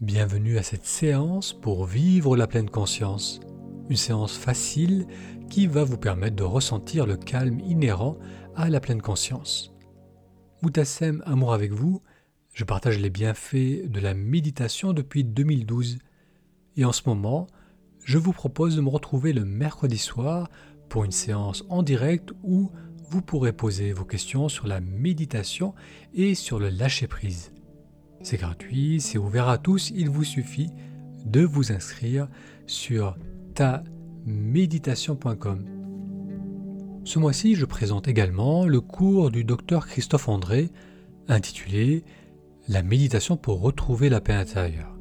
Bienvenue à cette séance pour vivre la pleine conscience. Une séance facile qui va vous permettre de ressentir le calme inhérent à la pleine conscience. Moutassem, amour avec vous, je partage les bienfaits de la méditation depuis 2012 et en ce moment, je vous propose de me retrouver le mercredi soir pour une séance en direct où vous pourrez poser vos questions sur la méditation et sur le lâcher-prise. C'est gratuit, c'est ouvert à tous, il vous suffit de vous inscrire sur taméditation.com. Ce mois-ci, je présente également le cours du docteur Christophe André intitulé La méditation pour retrouver la paix intérieure.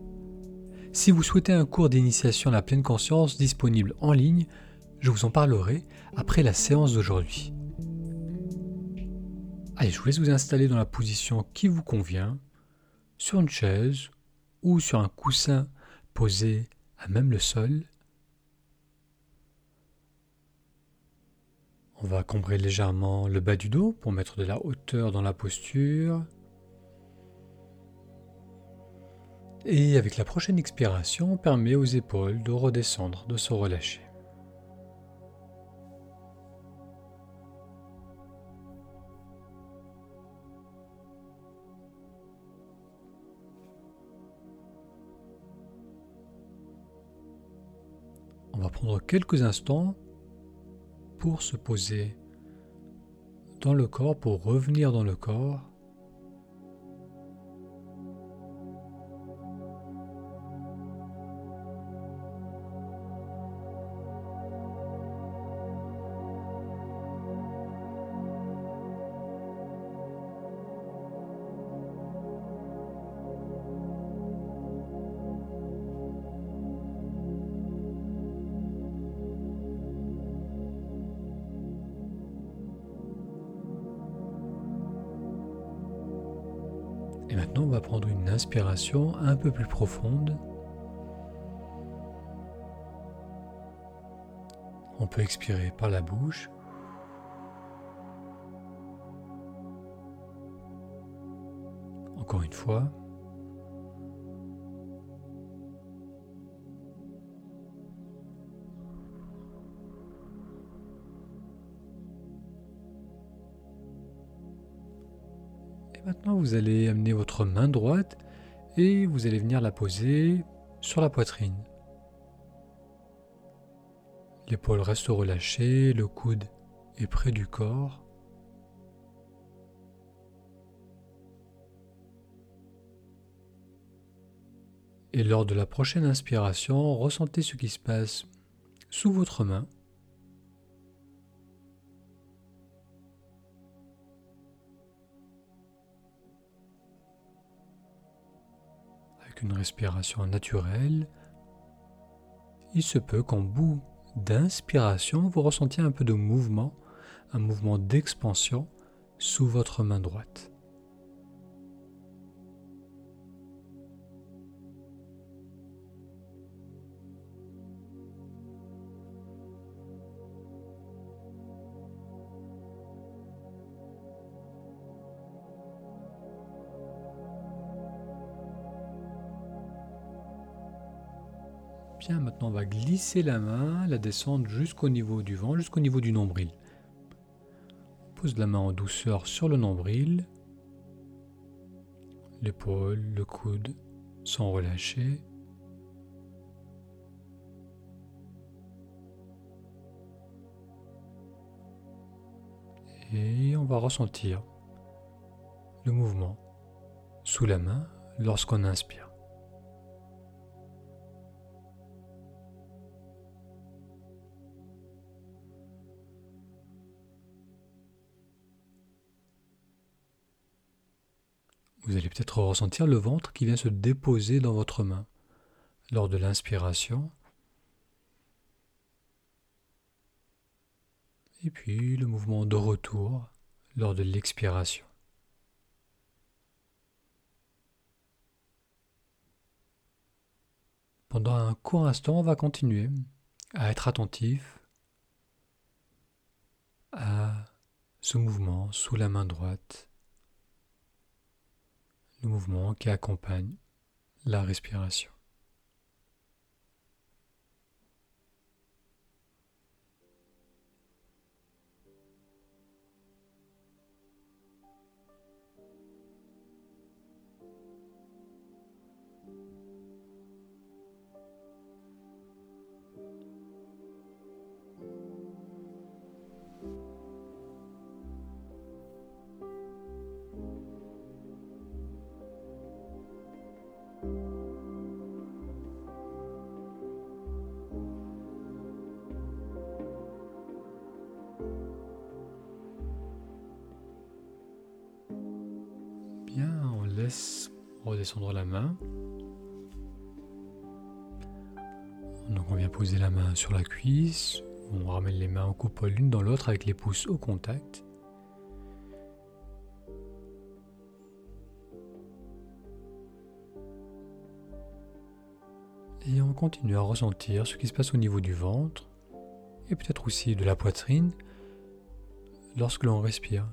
Si vous souhaitez un cours d'initiation à la pleine conscience disponible en ligne, je vous en parlerai après la séance d'aujourd'hui. Allez, je vous laisse vous installer dans la position qui vous convient sur une chaise ou sur un coussin posé à même le sol. On va combrer légèrement le bas du dos pour mettre de la hauteur dans la posture. Et avec la prochaine expiration, on permet aux épaules de redescendre, de se relâcher. Prendre quelques instants pour se poser dans le corps, pour revenir dans le corps. Et maintenant, on va prendre une inspiration un peu plus profonde. On peut expirer par la bouche. Encore une fois. Maintenant, vous allez amener votre main droite et vous allez venir la poser sur la poitrine. L'épaule reste relâchée, le coude est près du corps. Et lors de la prochaine inspiration, ressentez ce qui se passe sous votre main. Une respiration naturelle, il se peut qu'en bout d'inspiration, vous ressentiez un peu de mouvement, un mouvement d'expansion sous votre main droite. Bien, maintenant on va glisser la main, la descendre jusqu'au niveau du vent, jusqu'au niveau du nombril. On pose la main en douceur sur le nombril. L'épaule, le coude sont relâchés. Et on va ressentir le mouvement sous la main lorsqu'on inspire. Vous allez peut-être ressentir le ventre qui vient se déposer dans votre main lors de l'inspiration. Et puis le mouvement de retour lors de l'expiration. Pendant un court instant, on va continuer à être attentif à ce mouvement sous la main droite le mouvement qui accompagne la respiration. Redescendre la main. Donc on vient poser la main sur la cuisse, on ramène les mains en coupole l'une dans l'autre avec les pouces au contact. Et on continue à ressentir ce qui se passe au niveau du ventre et peut-être aussi de la poitrine lorsque l'on respire.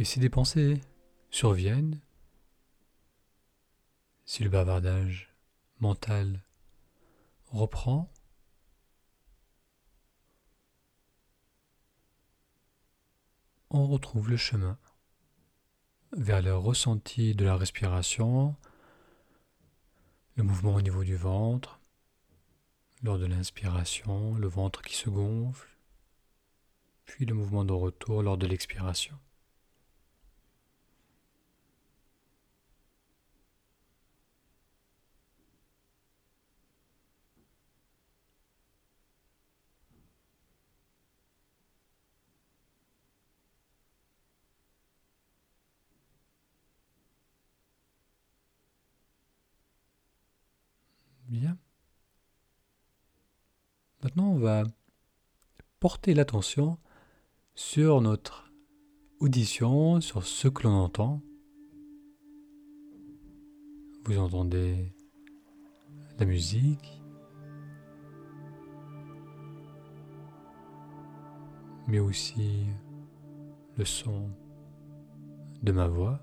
Et si des pensées surviennent, si le bavardage mental reprend, on retrouve le chemin vers le ressenti de la respiration, le mouvement au niveau du ventre, lors de l'inspiration, le ventre qui se gonfle, puis le mouvement de retour lors de l'expiration. Bien. On va porter l'attention sur notre audition, sur ce que l'on entend. Vous entendez la musique, mais aussi le son de ma voix.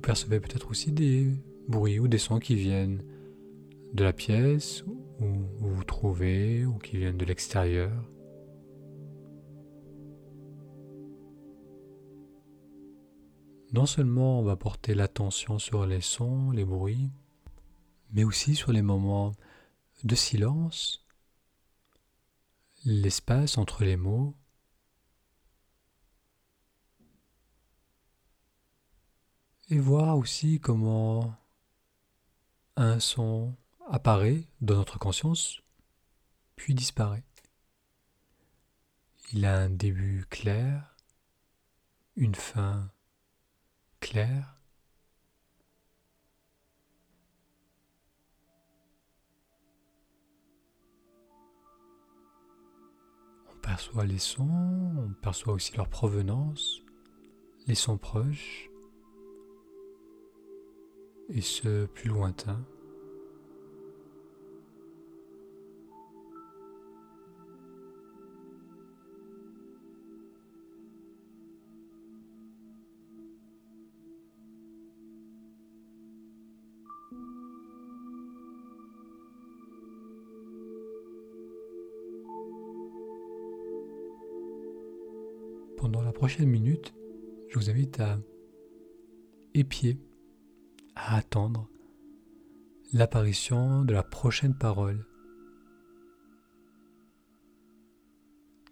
Vous percevez peut-être aussi des bruits ou des sons qui viennent de la pièce où vous vous trouvez ou qui viennent de l'extérieur. Non seulement on va porter l'attention sur les sons, les bruits, mais aussi sur les moments de silence, l'espace entre les mots, et voir aussi comment un son apparaît dans notre conscience, puis disparaît. Il a un début clair, une fin claire, On perçoit les sons, on perçoit aussi leur provenance, les sons proches, et ce plus lointain. Pendant la prochaine minute, je vous invite à épier à attendre l'apparition de la prochaine parole.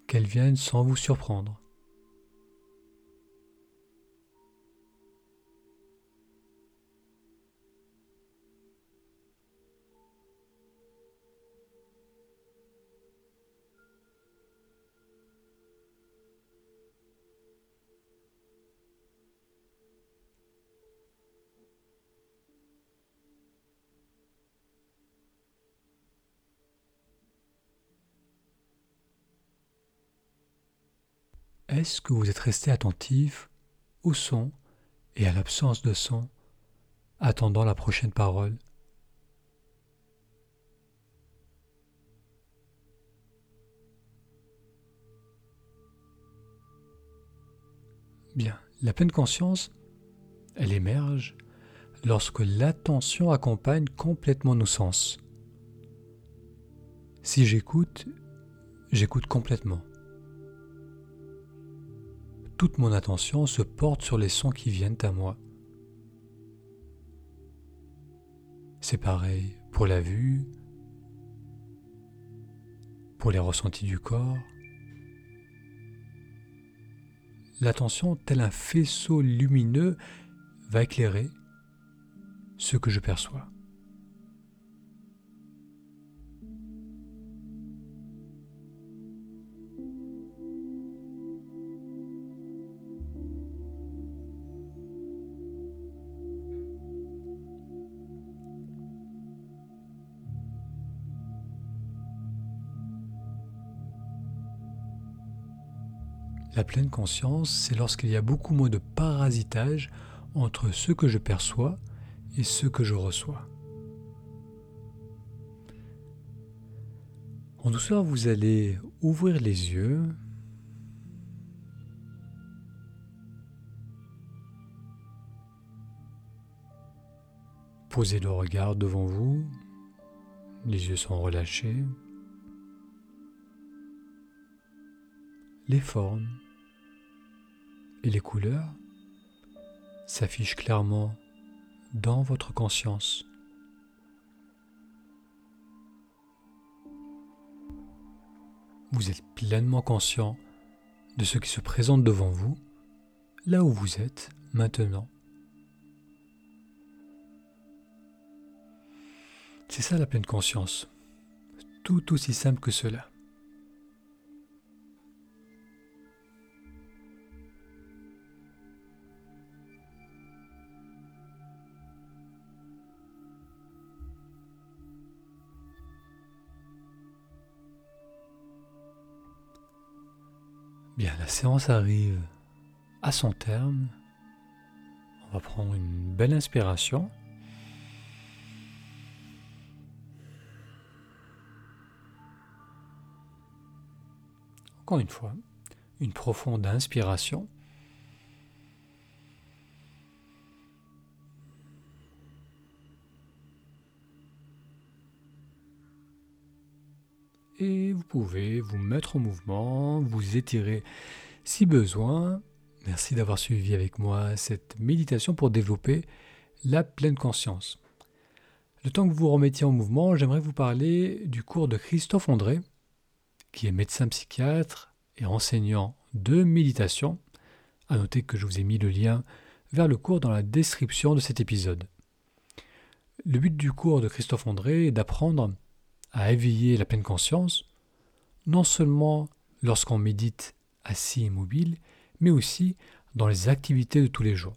Qu'elle vienne sans vous surprendre. Est-ce que vous êtes resté attentif au son et à l'absence de son, attendant la prochaine parole? Bien, la pleine conscience, elle émerge lorsque l'attention accompagne complètement nos sens. Si j'écoute, j'écoute complètement toute mon attention se porte sur les sons qui viennent à moi. C'est pareil pour la vue, pour les ressentis du corps. L'attention, tel un faisceau lumineux, va éclairer ce que je perçois. La pleine conscience, c'est lorsqu'il y a beaucoup moins de parasitage entre ce que je perçois et ce que je reçois. En douceur, vous allez ouvrir les yeux. Posez le regard devant vous. Les yeux sont relâchés. Les formes et les couleurs s'affichent clairement dans votre conscience. Vous êtes pleinement conscient de ce qui se présente devant vous, là où vous êtes maintenant. C'est ça la pleine conscience, tout aussi simple que cela. Séance arrive à son terme. On va prendre une belle inspiration. Encore une fois, une profonde inspiration. et vous pouvez vous mettre en mouvement, vous étirer si besoin. Merci d'avoir suivi avec moi cette méditation pour développer la pleine conscience. Le temps que vous remettiez en mouvement, j'aimerais vous parler du cours de Christophe André, qui est médecin psychiatre et enseignant de méditation. À noter que je vous ai mis le lien vers le cours dans la description de cet épisode. Le but du cours de Christophe André est d'apprendre à éveiller la pleine conscience, non seulement lorsqu'on médite assis immobile, mais aussi dans les activités de tous les jours.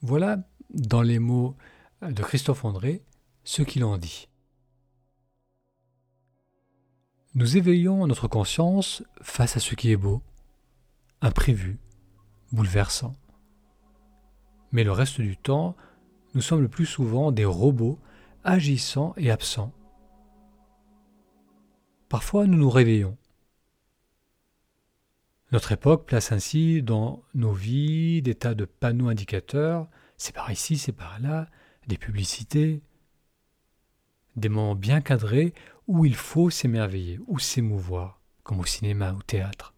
Voilà, dans les mots de Christophe André, ce qu'il en dit. Nous éveillons notre conscience face à ce qui est beau, imprévu, bouleversant. Mais le reste du temps, nous sommes le plus souvent des robots agissants et absents, Parfois nous nous réveillons. Notre époque place ainsi dans nos vies des tas de panneaux indicateurs, c'est par ici, c'est par là, des publicités, des moments bien cadrés où il faut s'émerveiller ou s'émouvoir, comme au cinéma ou au théâtre.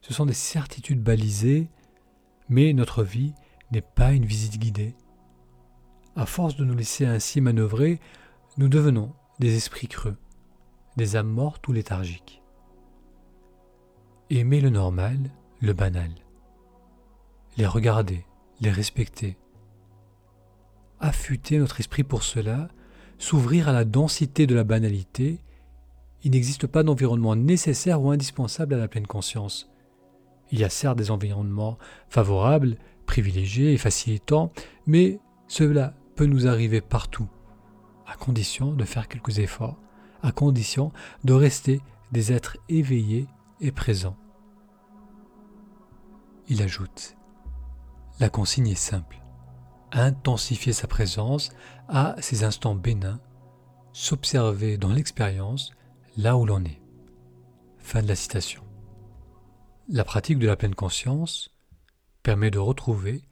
Ce sont des certitudes balisées, mais notre vie n'est pas une visite guidée. À force de nous laisser ainsi manœuvrer, nous devenons des esprits creux, des âmes mortes ou léthargiques. Aimer le normal, le banal. Les regarder, les respecter. Affûter notre esprit pour cela, s'ouvrir à la densité de la banalité, il n'existe pas d'environnement nécessaire ou indispensable à la pleine conscience. Il y a certes des environnements favorables, privilégiés et facilitants, mais cela peut nous arriver partout, à condition de faire quelques efforts, à condition de rester des êtres éveillés Il ajoute, la consigne est simple, intensifier sa présence à ces instants bénins, s'observer dans l'expérience là où l'on est. Fin de la citation. La pratique de la pleine conscience permet de retrouver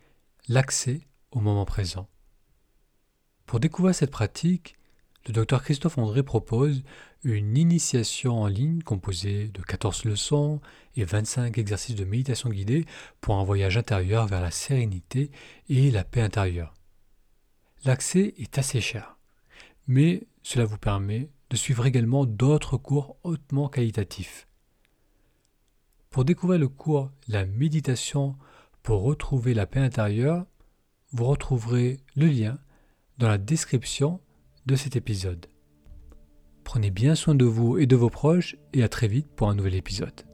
l'accès au moment présent. Pour découvrir cette pratique, le docteur Christophe André propose une initiation en ligne composée de 14 leçons et 25 exercices de méditation guidée pour un voyage intérieur vers la sérénité et la paix intérieure. L'accès est assez cher, mais cela vous permet de suivre également d'autres cours hautement qualitatifs. Pour découvrir le cours La méditation pour retrouver la paix intérieure, vous retrouverez le lien dans la description de cet épisode. Prenez bien soin de vous et de vos proches et à très vite pour un nouvel épisode.